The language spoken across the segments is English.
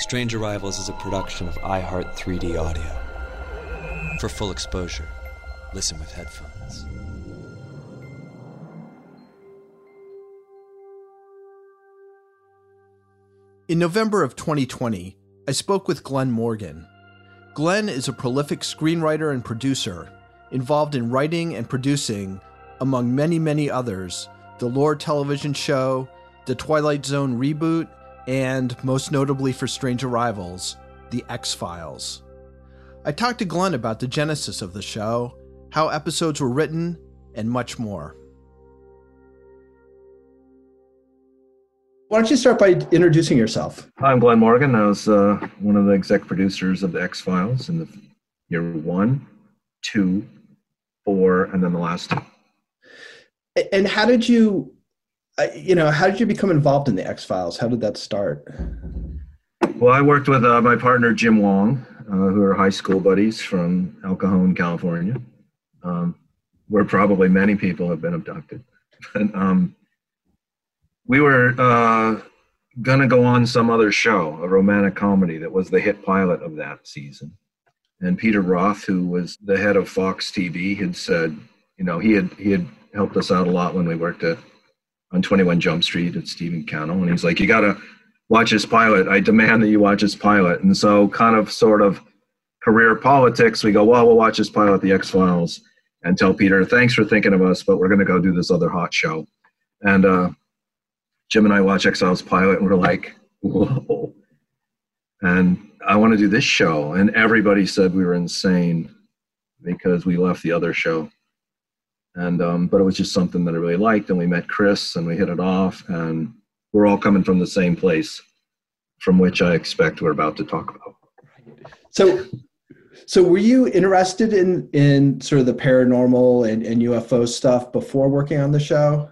Strange Arrivals is a production of iHeart 3D Audio. For full exposure, listen with headphones. In November of 2020, I spoke with Glenn Morgan. Glenn is a prolific screenwriter and producer involved in writing and producing, among many, many others, the Lore television show, the Twilight Zone reboot, and most notably for Strange Arrivals, The X Files. I talked to Glenn about the genesis of the show, how episodes were written, and much more. Why don't you start by introducing yourself? Hi, I'm Glenn Morgan. I was uh, one of the exec producers of the X Files in the year one, two, four, and then the last two. And how did you, you know, how did you become involved in the X Files? How did that start? Well, I worked with uh, my partner Jim Wong, uh, who are high school buddies from El Cajon, California, um, where probably many people have been abducted. But, um, we were uh, gonna go on some other show, a romantic comedy that was the hit pilot of that season. And Peter Roth, who was the head of Fox TV, had said, you know, he had he had helped us out a lot when we worked at on 21 Jump Street at Stephen Cannell, and he's like, you gotta watch this pilot. I demand that you watch this pilot. And so, kind of, sort of, career politics, we go, well, we'll watch this pilot, The X Files, and tell Peter, thanks for thinking of us, but we're gonna go do this other hot show. And uh, Jim and I watch X Files pilot, and we're like, whoa. And I want to do this show. And everybody said we were insane because we left the other show. And um, but it was just something that I really liked, and we met Chris, and we hit it off, and we're all coming from the same place, from which I expect we're about to talk about. So, so were you interested in in sort of the paranormal and, and UFO stuff before working on the show?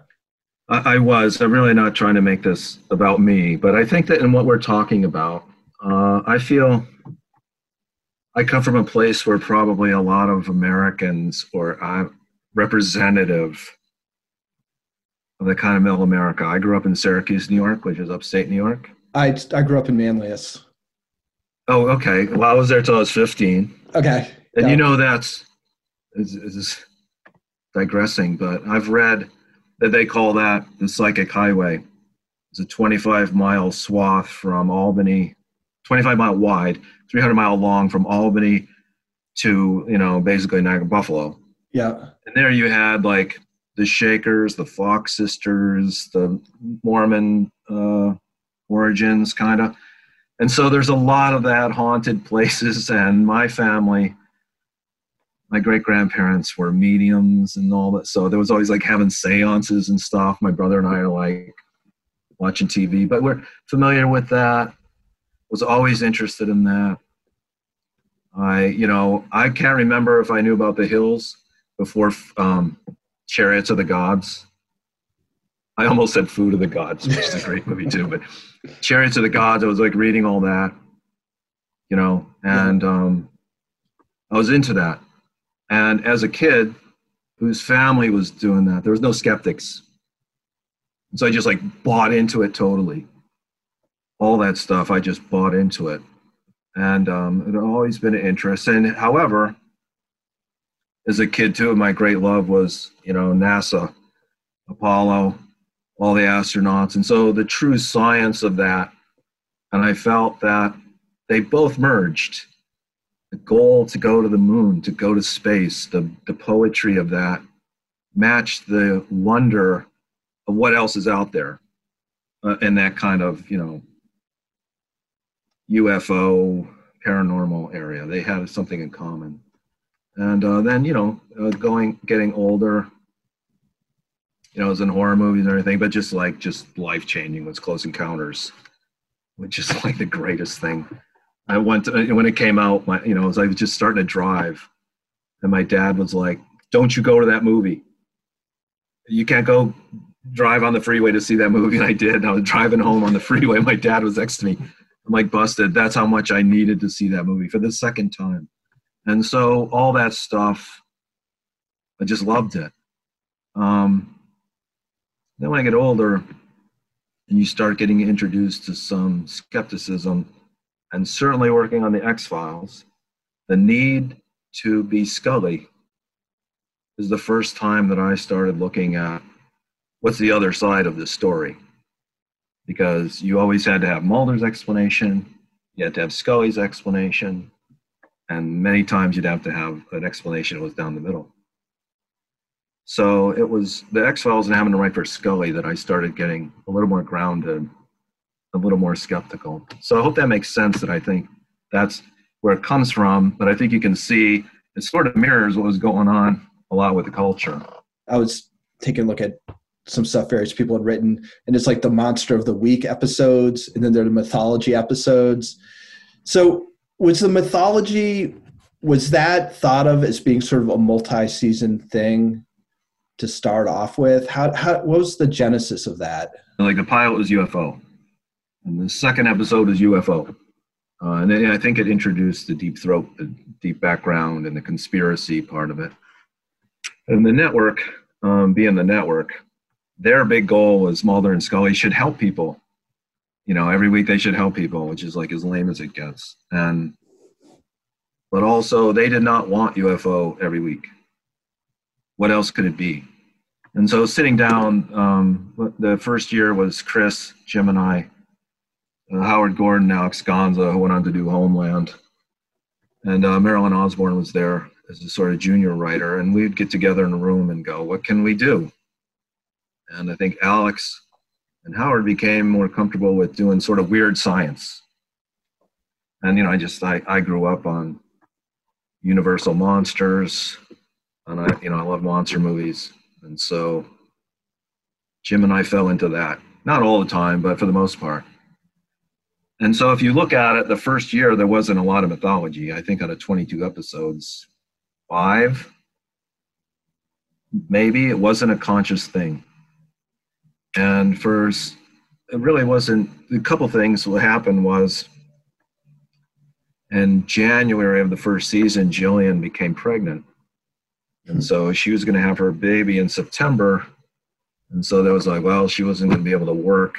I, I was. I'm really not trying to make this about me, but I think that in what we're talking about, uh, I feel I come from a place where probably a lot of Americans or uh, representative of the kind of middle America. I grew up in Syracuse, New York, which is upstate New York. I I grew up in Manlius. Oh, okay. Well, I was there till I was 15. Okay. And Yeah. you know that's is, is digressing, but I've read that they call that the psychic highway. It's a 25 mile swath from Albany, 25 mile wide, 300 mile long from Albany to you know basically Niagara Buffalo. Yeah. And there you had like the Shakers, the Fox sisters, the Mormon uh, origins, kind of. And so there's a lot of that haunted places. And my family, my great grandparents were mediums and all that. So there was always like having seances and stuff. My brother and I are like watching TV, but we're familiar with that. Was always interested in that. I, you know, I can't remember if I knew about the hills before um, Chariots of the Gods. I almost said Food of the Gods, which is a great movie too. But Chariots of the Gods, I was like reading all that, you know, and um, I was into that. And as a kid, whose family was doing that, there was no skeptics. So I just like bought into it totally. All that stuff, I just bought into it. And um, it had always been an interest. And however, as a kid too, my great love was, you know, NASA, Apollo, all the astronauts. And so the true science of that, and I felt that they both merged. The goal to go to the moon, to go to space, the, the poetry of that matched the wonder of what else is out there uh, in that kind of, you know, UFO paranormal area. They had something in common. And uh, then, you know, uh, going, getting older, you know, it was in horror movies and everything, but just like just life changing was Close Encounters, which is like the greatest thing. I went to, when it came out, my, you know, as I was just starting to drive, and my dad was like, "Don't you go to that movie? You can't go drive on the freeway to see that movie." And I did. And I was driving home on the freeway. My dad was next to me. I'm like busted. That's how much I needed to see that movie for the second time. And so all that stuff, I just loved it. Um, then when I get older and you start getting introduced to some skepticism and certainly working on the X Files, the need to be Scully is the first time that I started looking at what's the other side of this story. Because you always had to have Mulder's explanation, you had to have Scully's explanation, and many times you'd have to have an explanation that was down the middle. So it was the X Files and having to write for Scully that I started getting a little more grounded, a little more skeptical. So I hope that makes sense. That I think that's where it comes from. But I think you can see it sort of mirrors what was going on a lot with the culture. I was taking a look at some stuff various people had written, and it's like the Monster of the Week episodes, and then there are the mythology episodes. So was the mythology was that thought of as being sort of a multi-season thing to start off with? How, how what was the genesis of that? Like the pilot was UFO, and the second episode is UFO, uh, and then I think it introduced the deep throat, the deep background, and the conspiracy part of it. And the network, um, being the network, their big goal was Mulder and Scully should help people. You know, every week they should help people, which is like as lame as it gets. And but also they did not want UFO every week what else could it be? And so sitting down, um, the first year was Chris, Jim, and I. Uh, Howard Gordon, Alex Gansa, who went on to do Homeland. And uh, Marilyn Osborn was there as a sort of junior writer. And we'd get together in a room and go, what can we do? And I think Alex and Howard became more comfortable with doing sort of weird science. And, you know, I just, I, I grew up on Universal Monsters, and I, you know, I love monster movies, and so Jim and I fell into that. Not all the time, but for the most part. And so, if you look at it, the first year there wasn't a lot of mythology. I think out of 22 episodes, five, maybe it wasn't a conscious thing. And for it really wasn't. A couple things what happened was in January of the first season, Gillian became pregnant and so she was going to have her baby in September. And so that was like, well, she wasn't going to be able to work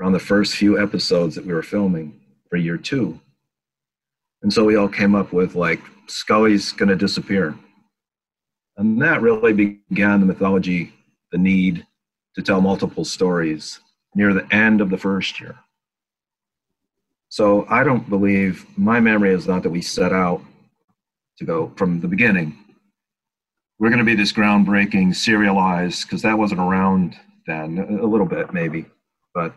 around the first few episodes that we were filming for year two. And so we all came up with like, Scully's going to disappear. And that really began the mythology, the need to tell multiple stories near the end of the first year. So I don't believe, my memory is not that we set out to go from the beginning. We're going to be this groundbreaking serialized because that wasn't around then a little bit maybe, but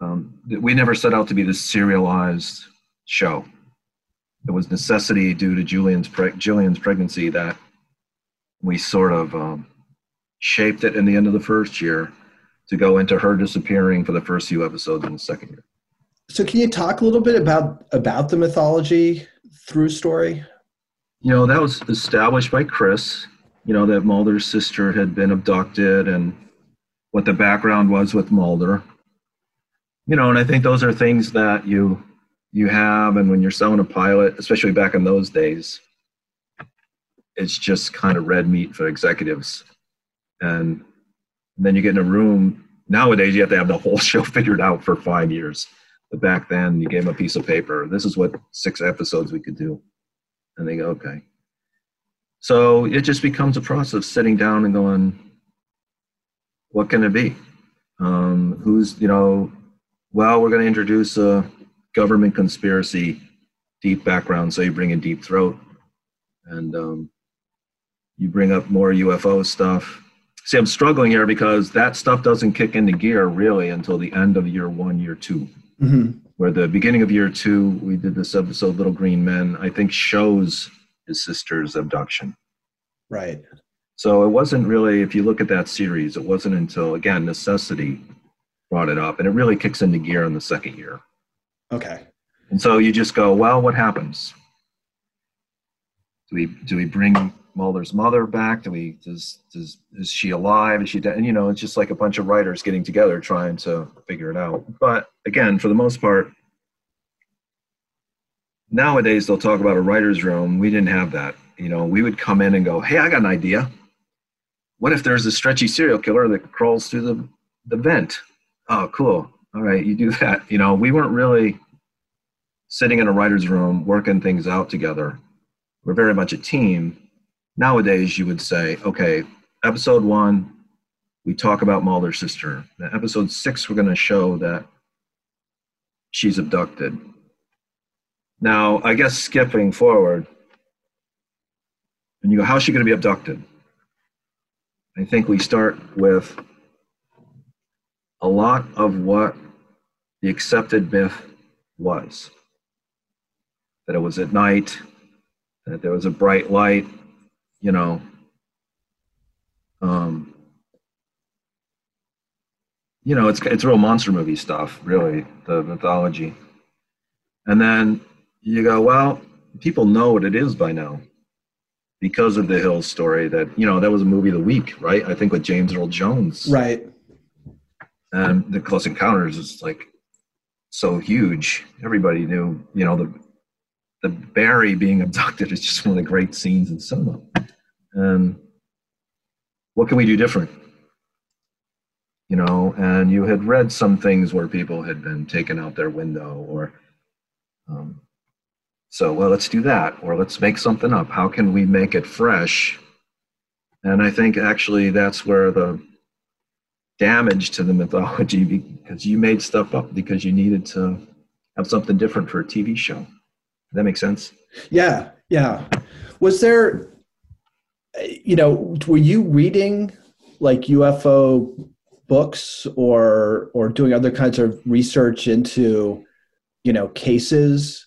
um, we never set out to be this serialized show. It was necessity due to Julian's pre- Gillian's pregnancy that we sort of um, shaped it in the end of the first year to go into her disappearing for the first few episodes in the second year. So, can you talk a little bit about about the mythology through story? You know, that was established by Chris, you know, that Mulder's sister had been abducted and what the background was with Mulder. You know, and I think those are things that you you have and when you're selling a pilot, especially back in those days, it's just kind of red meat for executives. And then you get in a room nowadays you have to have the whole show figured out for five years but back then, you gave them a piece of paper. This is what six episodes we could do. And they go, okay. So it just becomes a process of sitting down and going, what can it be? Um, who's, you know, well, we're going to introduce a government conspiracy, deep background. So you bring in Deep Throat and um, you bring up more UFO stuff. See, I'm struggling here because that stuff doesn't kick into gear really until the end of year one, year 2 Mm-hmm. Where the beginning of year two, we did this episode, Little Green Men, I think shows his sister's abduction. Right. So it wasn't really, if you look at that series, it wasn't until, again, necessity brought it up. And it really kicks into gear in the second year. Okay. And so you just go, well, what happens? Do we do we bring Mulder's mother back? Do we does does is she alive? Is she dead? And you know, it's just like a bunch of writers getting together trying to figure it out. But again, for the most part, nowadays they'll talk about a writer's room. We didn't have that. You know, we would come in and go, Hey, I got an idea. What if there's a stretchy serial killer that crawls through the, the vent? Oh, cool. All right, you do that. You know, we weren't really sitting in a writer's room working things out together. We're very much a team. Nowadays, you would say, okay, episode one, we talk about Mulder's sister. Now, episode six, we're going to show that she's abducted. Now, I guess skipping forward, and you go, how's she going to be abducted? I think we start with a lot of what the accepted myth was that it was at night, that there was a bright light, you know. Um, you know, it's it's real monster movie stuff, really, the mythology. And then you go, well, people know what it is by now because of the Hill story. That you know, that was a movie of the week, right? I think with James Earl Jones, Right. and the Close Encounters is like so huge. Everybody knew, you know, the the Barry being abducted is just one of the great scenes in cinema. And what can we do different? You know, and you had read some things where people had been taken out their window, or um, so well, let's do that, or let's make something up. How can we make it fresh? And I think actually that's where the damage to the mythology because you made stuff up because you needed to have something different for a TV show. Does that make sense? Yeah. Yeah. Was there, you know, were you reading like UFO books or or doing other kinds of research into, you know, cases?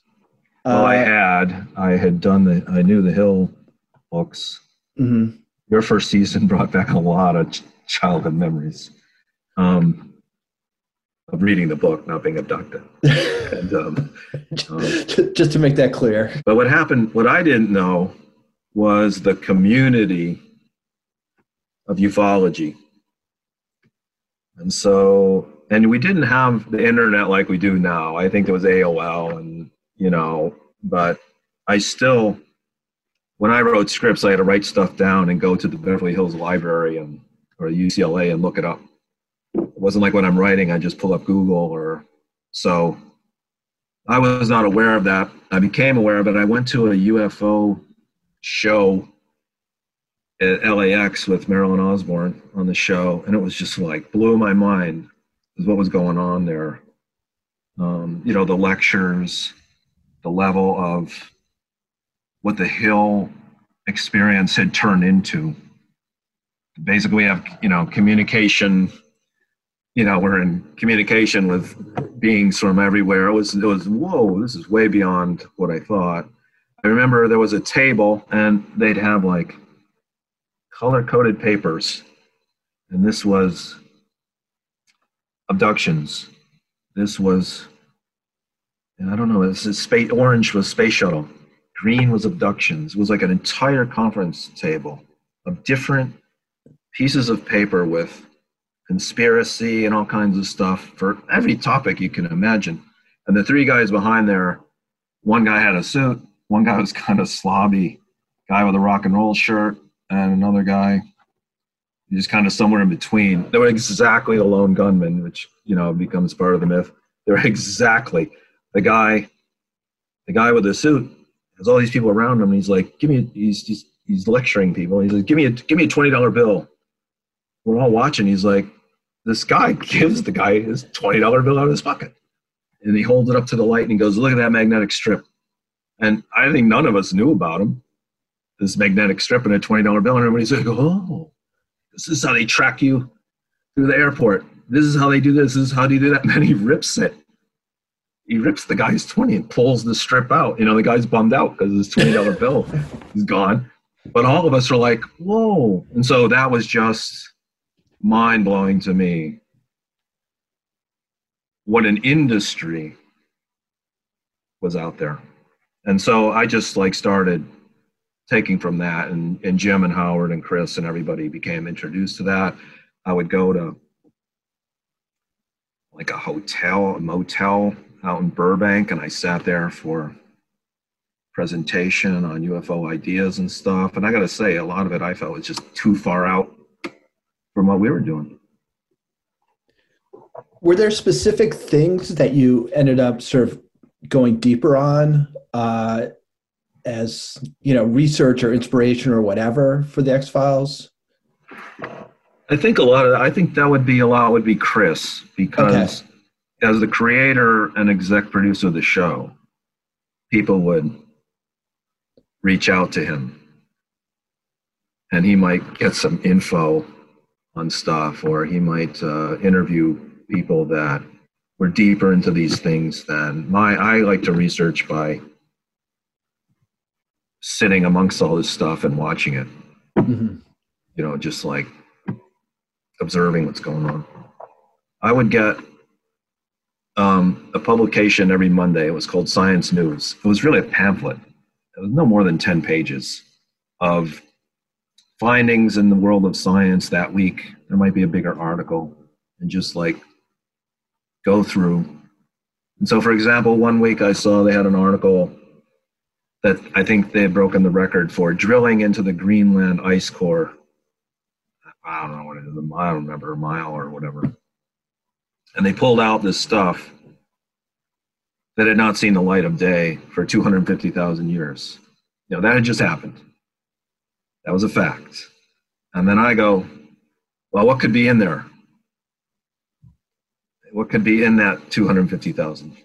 Well, I Uh, had. I had done the. I knew the Hill books. mhm. Your first season brought back a lot of ch- childhood memories um, of reading the book, not being abducted. And, um, um, Just to make that clear. But what happened, what I didn't know was the community of ufology. And so, and we didn't have the internet like we do now. I think there was AOL and, you know, but I still, when I wrote scripts, I had to write stuff down and go to the Beverly Hills Library and, or UCLA and look it up. It wasn't like when I'm writing, I just pull up Google or so. I was not aware of that. I became aware of it. I went to a UFO show at LAX with Marilyn Osborn on the show, and it was just like blew my mind what was going on there. Um, you know, the lectures, the level of what the Hill experience had turned into. Basically, we have you know communication. You know, we're in communication with beings from everywhere. It was it was whoa, this is way beyond what I thought. I remember there was a table and they'd have like color coded papers, and this was abductions. This was I don't know. This is space. Orange was space shuttle. Green was abductions. It was like an entire conference table of different pieces of paper with conspiracy and all kinds of stuff for every topic you can imagine. And the three guys behind there, one guy had a suit, one guy was kind of slobby, guy with a rock and roll shirt, and another guy just kind of somewhere in between. They were exactly the lone gunman, which you know becomes part of the myth. They're exactly the guy, the guy with the suit. Has all these people around him. And he's like, "Give me." He's he's, he's lecturing people. He's like, "Give me a give me a twenty dollar bill." We're all watching. He's like, this guy gives the guy his twenty dollar bill out of his pocket, and he holds it up to the light and he goes, "Look at that magnetic strip." And I think none of us knew about him. This magnetic strip and a twenty dollar bill, and everybody's like, "Oh, this is how they track you through the airport. This is how they do this. This is how they do that." And then he rips it. He rips the guy's twenty and pulls the strip out. You know, the guy's bummed out because his twenty dollar bill is gone. But all of us are like, "Whoa!" And so that was just mind blowing to me. What an industry was out there. And so I just like started taking from that and, and Jim and Howard and Chris and everybody became introduced to that. I would go to like a hotel, a motel out in Burbank, and I sat there for presentation on UFO ideas and stuff. And I got to say, a lot of it I felt was just too far out from what we were doing. Were there specific things that you ended up sort of going deeper on uh, as you know research or inspiration or whatever for the X Files? I think a lot of I think that would be a lot would be Chris because okay. as the creator and exec producer of the show, people would reach out to him and he might get some info on stuff or he might uh, interview people that were deeper into these things than my I like to research by sitting amongst all this stuff and watching it. Mm-hmm. You know, just like observing what's going on. I would get um, a publication every Monday. It was called Science News. It was really a pamphlet. It was no more than 10 pages of findings in the world of science that week. There might be a bigger article and just like go through. And so, for example, one week I saw they had an article that I think they had broken the record for drilling into the Greenland ice core. I don't know what it is, I don't remember, a mile or whatever. And they pulled out this stuff that had not seen the light of day for 250,000 years. You know, that had just happened. That was a fact. And then I go, well, what could be in there? What could be in that 250,000?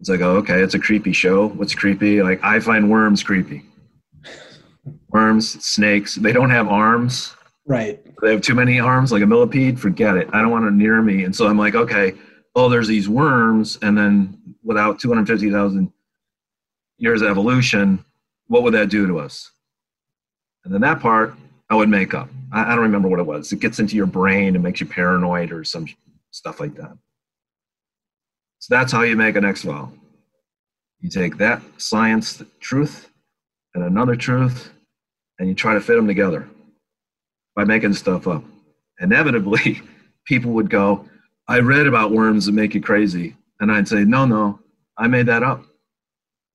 It's like, oh, okay, it's a creepy show. What's creepy? Like, I find worms creepy. Worms, snakes, they don't have arms. Right. They have too many arms, like a millipede. Forget it. I don't want it near me. And so I'm like, okay, oh, there's these worms. And then without 250,000 years of evolution, what would that do to us? And then that part I would make up. I, I don't remember what it was. It gets into your brain and makes you paranoid or some stuff like that. So that's how you make an X file. You take that science truth and another truth, and you try to fit them together by making stuff up. Inevitably, people would go, I read about worms that make you crazy. And I'd say, No, no, I made that up.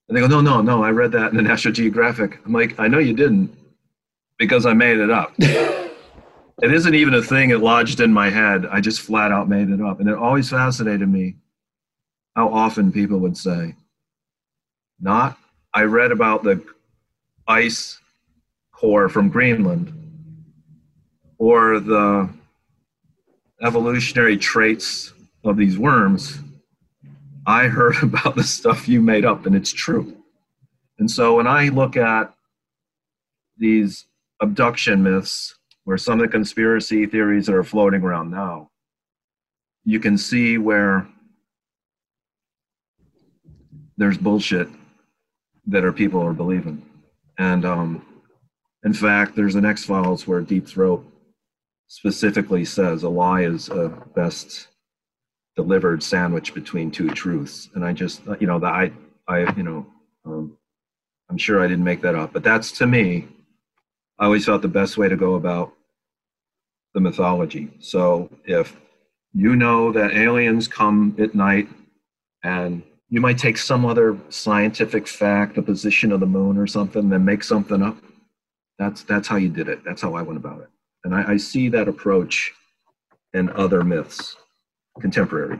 And they go, No, no, no, I read that in the National Geographic. I'm like, I know you didn't because I made it up. it isn't even a thing that lodged in my head. I just flat out made it up. And it always fascinated me how often people would say, not, I read about the ice core from Greenland or the evolutionary traits of these worms. I heard about the stuff you made up and it's true. And so when I look at these abduction myths or some of the conspiracy theories that are floating around now, you can see where there's bullshit that our people are believing. And um, in fact, there's an X Files where Deep Throat specifically says a lie is a best delivered sandwich between two truths. And I just, you know, that I, I, you know, um, I'm sure I didn't make that up, but that's to me, I always thought the best way to go about the mythology. So if you know that aliens come at night and you might take some other scientific fact, the position of the moon or something, then make something up. That's that's how you did it. That's how I went about it. And I, I see that approach in other myths, contemporary.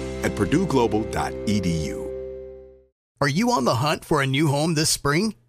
at purdueglobal.edu. Are you on the hunt for a new home this spring,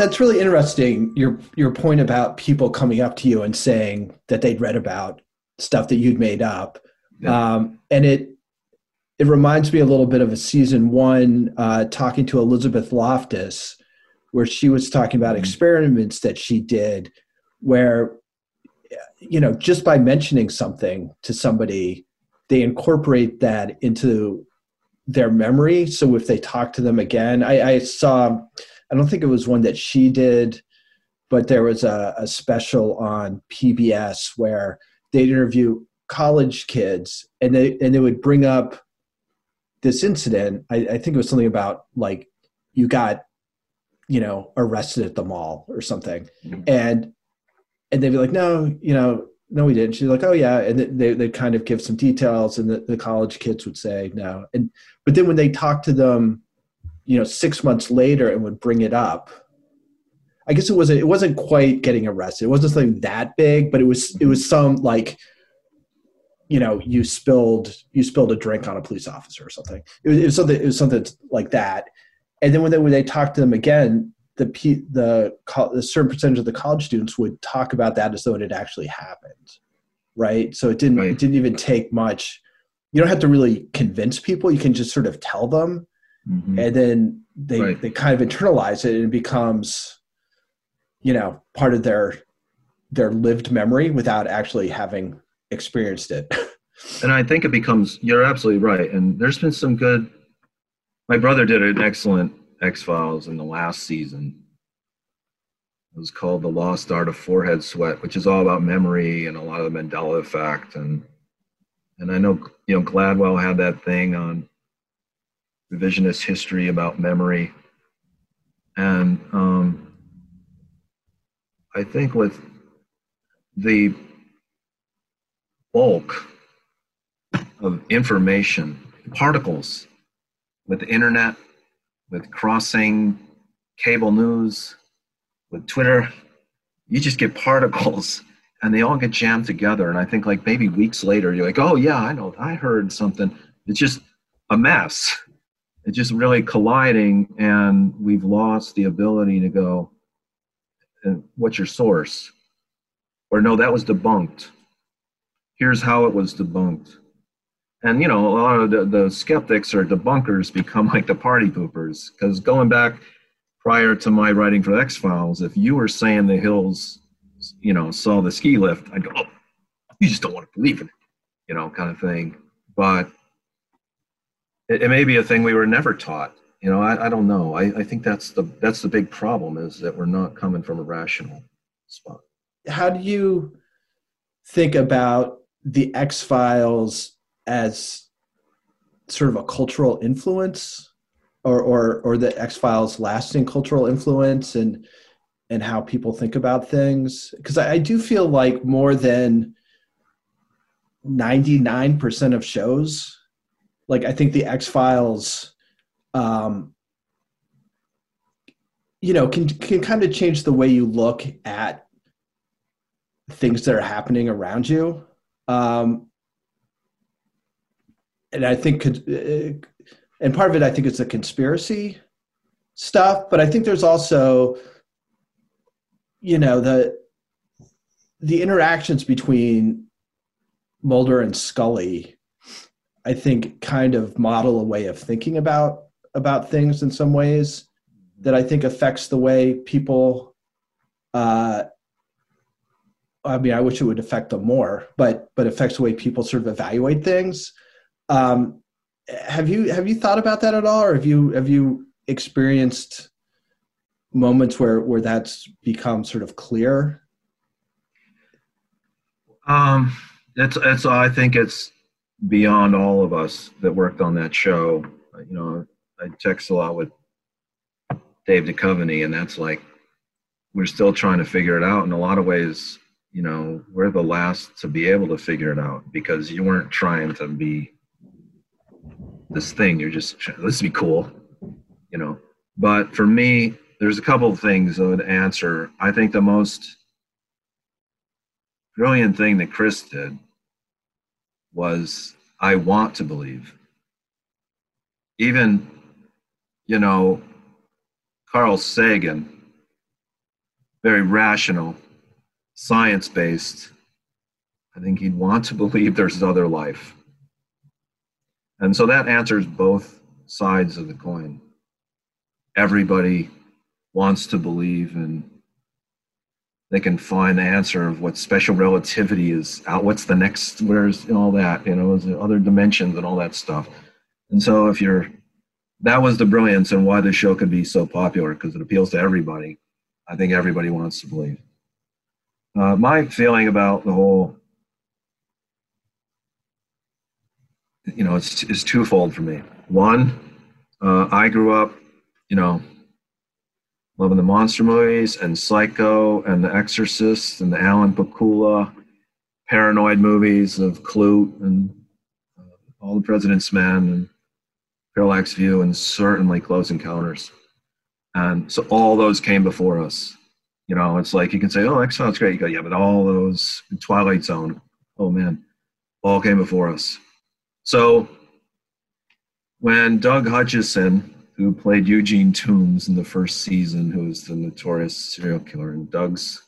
That's really interesting. Your your point about people coming up to you and saying that they'd read about stuff that you'd made up, Yeah. um, and it it reminds me a little bit of a season one uh, talking to Elizabeth Loftus, where she was talking about Mhm. experiments that she did, where you know just by mentioning something to somebody, they incorporate that into their memory. So if they talk to them again, I, I saw I don't think it was one that she did, but there was a, a special on PBS where they'd interview college kids and they and they would bring up this incident. I, I think it was something about like you got, you know, arrested at the mall or something. Mhm. And and they'd be like, no, you know, no, we didn't. She's like, oh yeah, and they they kind of give some details, and the, the college kids would say no. And but then when they talk to them you know six months later and would bring it up i guess it wasn't it wasn't quite getting arrested. It wasn't something that big but it was it was some like you know you spilled you spilled a drink on a police officer or something. It was, it was something it was something like that. And then when they when they talked to them again the the the certain percentage of the college students would talk about that as though it had actually happened right? So it didn't Right. it didn't even take much. You don't have to really convince people. You can just sort of tell them Mhm. and then they Right. they kind of internalize it and it becomes you know part of their their lived memory without actually having experienced it And I think it becomes, you're absolutely right. And there's been some good, my brother did an excellent X Files in the last season. It was called The Lost Art of Forehead Sweat, which is all about memory and a lot of the Mandela effect. And, and I know, you know, Gladwell had that thing on revisionist history about memory. And um, I think with the bulk of information, particles with the internet, with crossing cable news, with Twitter, you just get particles and they all get jammed together. And I think like maybe weeks later, you're like, oh yeah, I know, I heard something. It's just a mess. It's just really colliding, and we've lost the ability to go, "Uh, what's your source? Or no, that was debunked. Here's how it was debunked. And you know, a lot of the, the skeptics or debunkers become like the party poopers. Because going back prior to my writing for X Files, if you were saying the hills, you know, saw the ski lift, I'd go, oh, you just don't want to believe it, you know, kind of thing. But it, it may be a thing we were never taught. You know, I, I don't know. I, I think that's the that's the big problem is that we're not coming from a rational spot. how do you think about the X Files as sort of a cultural influence, or or or the X Files lasting cultural influence, and and how people think about things? Because I, I do feel like more than ninety nine percent of shows, like I think the X Files, um, you know, can can kind of change the way you look at things that are happening around you. Um, and I think, uh, and part of it, I think, is the conspiracy stuff. But I think there's also, you know, the the interactions between Mulder and Scully, I think, kind of model a way of thinking about about things in some ways that I think affects the way people. Uh, I mean, I wish it would affect them more, but but affects the way people sort of evaluate things. Um, have you have you thought about that at all, or have you have you experienced moments where where that's become sort of clear? Um, it's it's I think it's beyond all of us that worked on that show. You know, I text a lot with Dave Duchovny, and that's like we're still trying to figure it out. In a lot of ways, you know, we're the last to be able to figure it out because you weren't trying to be this thing. You're just this would be cool, you know. But for me, there's a couple of things I would answer. I think the most brilliant thing that Chris did was I want to believe. Even, you know, Carl Sagan, very rational, science based. I think he'd want to believe there's other life. And so that answers both sides of the coin. Everybody wants to believe and they can find the answer of what special relativity is out what's the next where's all that you know is other dimensions and all that stuff. And so if you're that was the brilliance and why the show could be so popular because it appeals to everybody i think everybody wants to believe. Uh, my feeling about the whole you know it's, it's twofold for me. One uh, i grew up you know loving the monster movies and Psycho and The Exorcist and the Alan Pakula paranoid movies of Klute and uh, All the President's Men and Parallax View and certainly Close Encounters. And so all those came before us. You know, it's like you can say, oh, X Files great. You go, yeah, but all those Twilight Zone, oh man, all came before us. So when Doug Hutchison who played Eugene Tooms in the first season, who was the notorious serial killer. And Doug's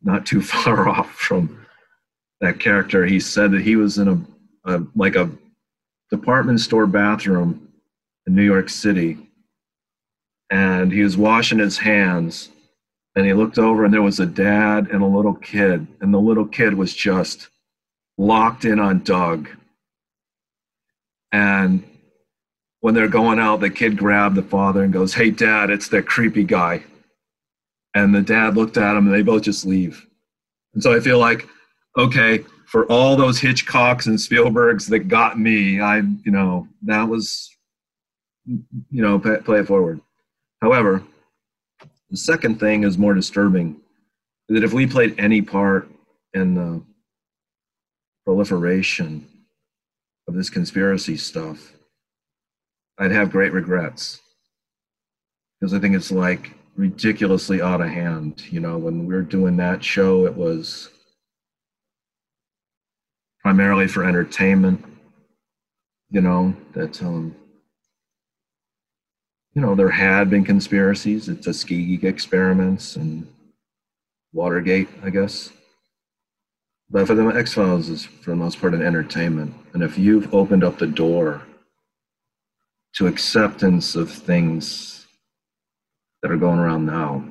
not too far off from that character. He said that he was in a, a like a department store bathroom in New York City, and he was washing his hands, and he looked over, and there was a dad and a little kid, and the little kid was just locked in on Doug. And when they're going out, the kid grabbed the father and goes, Hey, dad, it's that creepy guy. And the dad looked at him and they both just leave. And so I feel like, okay, for all those Hitchcocks and Spielbergs that got me, I, you know, that was, you know, play it forward. However, the second thing is more disturbing that if we played any part in the proliferation of this conspiracy stuff, I'd have great regrets because I think it's like ridiculously out of hand. You know, when we were doing that show, it was primarily for entertainment. You know that um, you know there had been conspiracies, the Tuskegee experiments and Watergate, I guess. But for the X Files is for the most part an entertainment, and if you've opened up the door to acceptance of things that are going around now,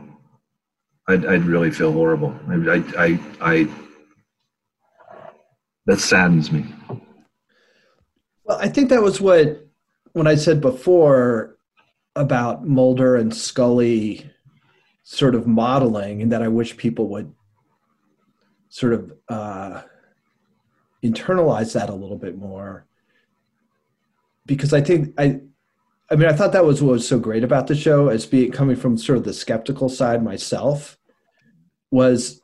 I'd, I'd really feel horrible. I, I, I, I, that saddens me. Well, I think that was what, when I said before about Mulder and Scully sort of modeling, and that I wish people would sort of uh, internalize that a little bit more. Because I think I, I mean, I thought that was what was so great about the show, as being coming from sort of the skeptical side myself, was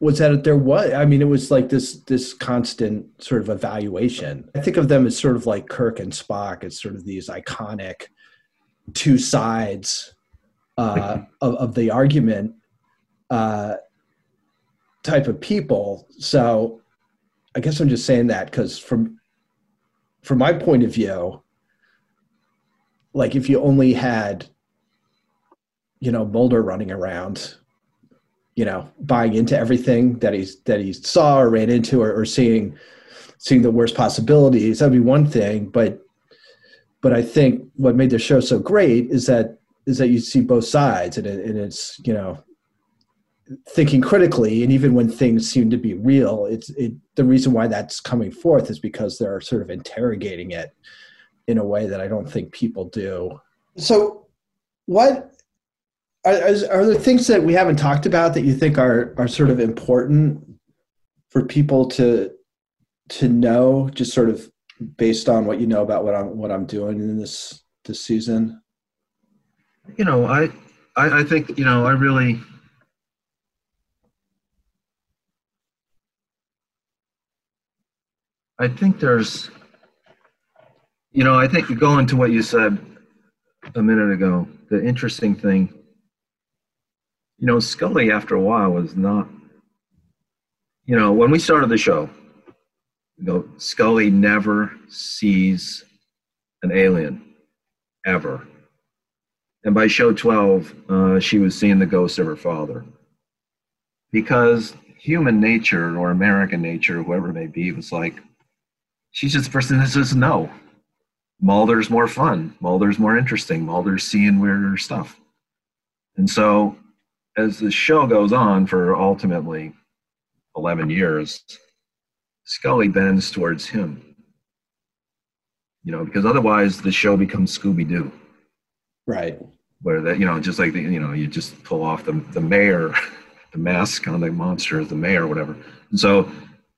was that there was i mean it was like this this constant sort of evaluation. I think of them as sort of like kirk and spock as sort of these iconic two sides uh, of, of the argument uh, type of people. So i guess i'm just saying that because from from my point of view like if you only had you know mulder running around you know buying into everything that he's that he saw or ran into or, or seeing seeing the worst possibilities that'd be one thing. But but i think what made the show so great is that is that you see both sides and, it, and it's you know thinking critically. And even when things seem to be real it's it the reason why that's coming forth is because they're sort of interrogating it in a way that i don't think people do so what are, are there things that we haven't talked about that you think are are sort of important for people to to know just sort of based on what you know about what I'm what I'm doing in this this season? You know, I I, I think you know I really I think there's you know I think going to what you said a minute ago, the interesting thing you know, Scully after a while was not, you know, when we started the show, you know, Scully never sees an alien ever. And by show 12, uh, she was seeing the ghost of her father. Because human nature or American nature, whoever it may be, was like, she's just the person that says no. Mulder's more fun. Mulder's more interesting. Mulder's seeing weirder stuff. And so as the show goes on for ultimately 11 years, Scully bends towards him. You know, because otherwise the show becomes Scooby Doo. Right. Where that, you know, just like, the, you know, you just pull off the, the mayor, the mask on the monster the mayor, whatever. And so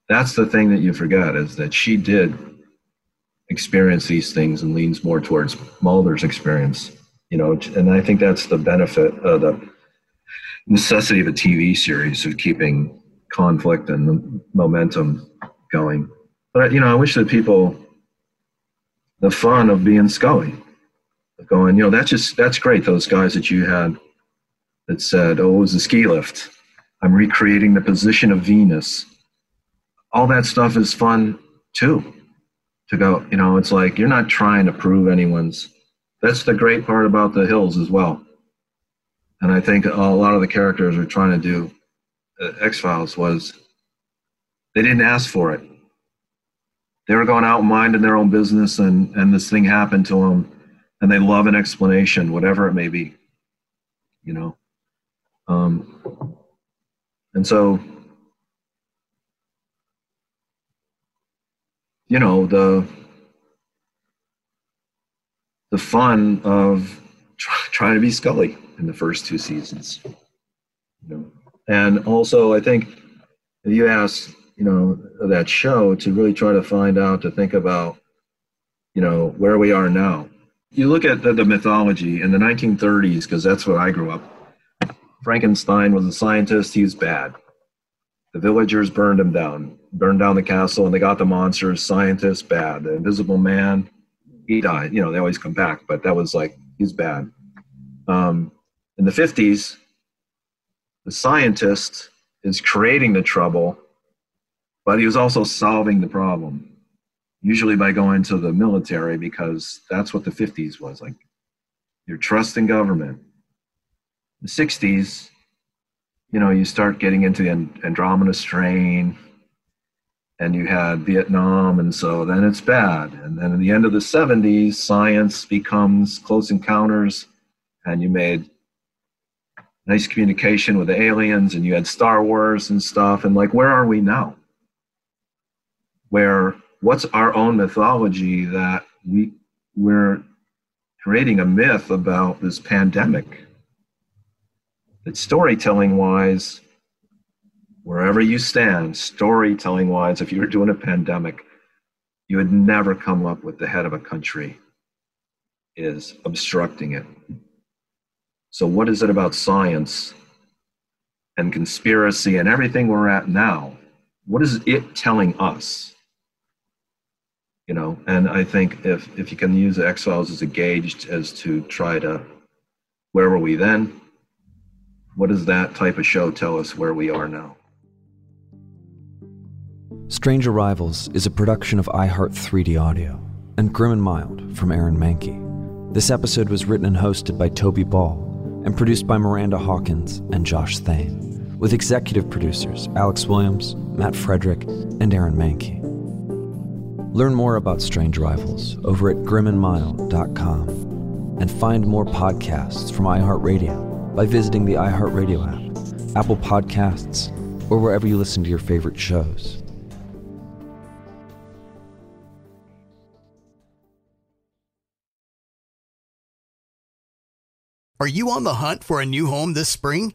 that's the thing that you forget is that she did experience these things and leans more towards Mulder's experience, you know, and I think that's the benefit of the necessity of a TV series of keeping conflict and momentum going. But you know, I wish that people the fun of being Scully, of going, you know, that's just that's great. Those guys that you had that said, "Oh, it was a ski lift. I'm recreating the position of Venus." All that stuff is fun too. To go, you know, it's like you're not trying to prove anyone's. That's the great part about the hills as well and I think a lot of the characters are trying to do uh, X Files was they didn't ask for it. They were going out minding their own business, and and this thing happened to them, and they love an explanation, whatever it may be, you know. Um, and so, you know, the the fun of try, trying to be Scully in the first two seasons. You know? And also, I think if you ask, you know, that show to really try to find out, to think about, you know, where we are now. You look at the, the mythology in the 1930s, because that's what I grew up. Frankenstein was a scientist, he was bad. The villagers burned him down, burned down the castle, and they got the monsters. Scientist, bad. The Invisible Man, he died. You know, they always come back, but that was like he's bad. Um, in the 50s, the scientist is creating the trouble, but he was also solving the problem, usually by going to the military because that's what the 50s was like. Your trust in government. The 60s, you know, you start getting into the Andromeda strain, and you had Vietnam, and so then it's bad. And then in the end of the 70s, science becomes close encounters, and you made nice communication with the aliens and you had Star Wars and stuff. And like, where are we now? Where what's our own mythology that we we're creating a myth about this pandemic? That storytelling wise, wherever you stand, storytelling wise, if you were doing a pandemic, you would never come up with the head of a country is obstructing it so, what is it about science and conspiracy and everything we're at now, what is it telling us? You know, and I think if if you can use the X Files as a gauge as to try to where were we then? What does that type of show tell us where we are now? Strange Arrivals is a production of iHeart 3D Audio and Grim and Mild from Aaron Mahnke. This episode was written and hosted by Toby Ball and produced by Miranda Hawkins and Josh Thane, with executive producers Alex Williams, Matt Frederick, and Aaron Mahnke. Learn more about Strange Arrivals over at grimandmild.com and find more podcasts from iHeartRadio by visiting the iHeartRadio app, Apple Podcasts, or wherever you listen to your favorite shows. Are you on the hunt for a new home this spring,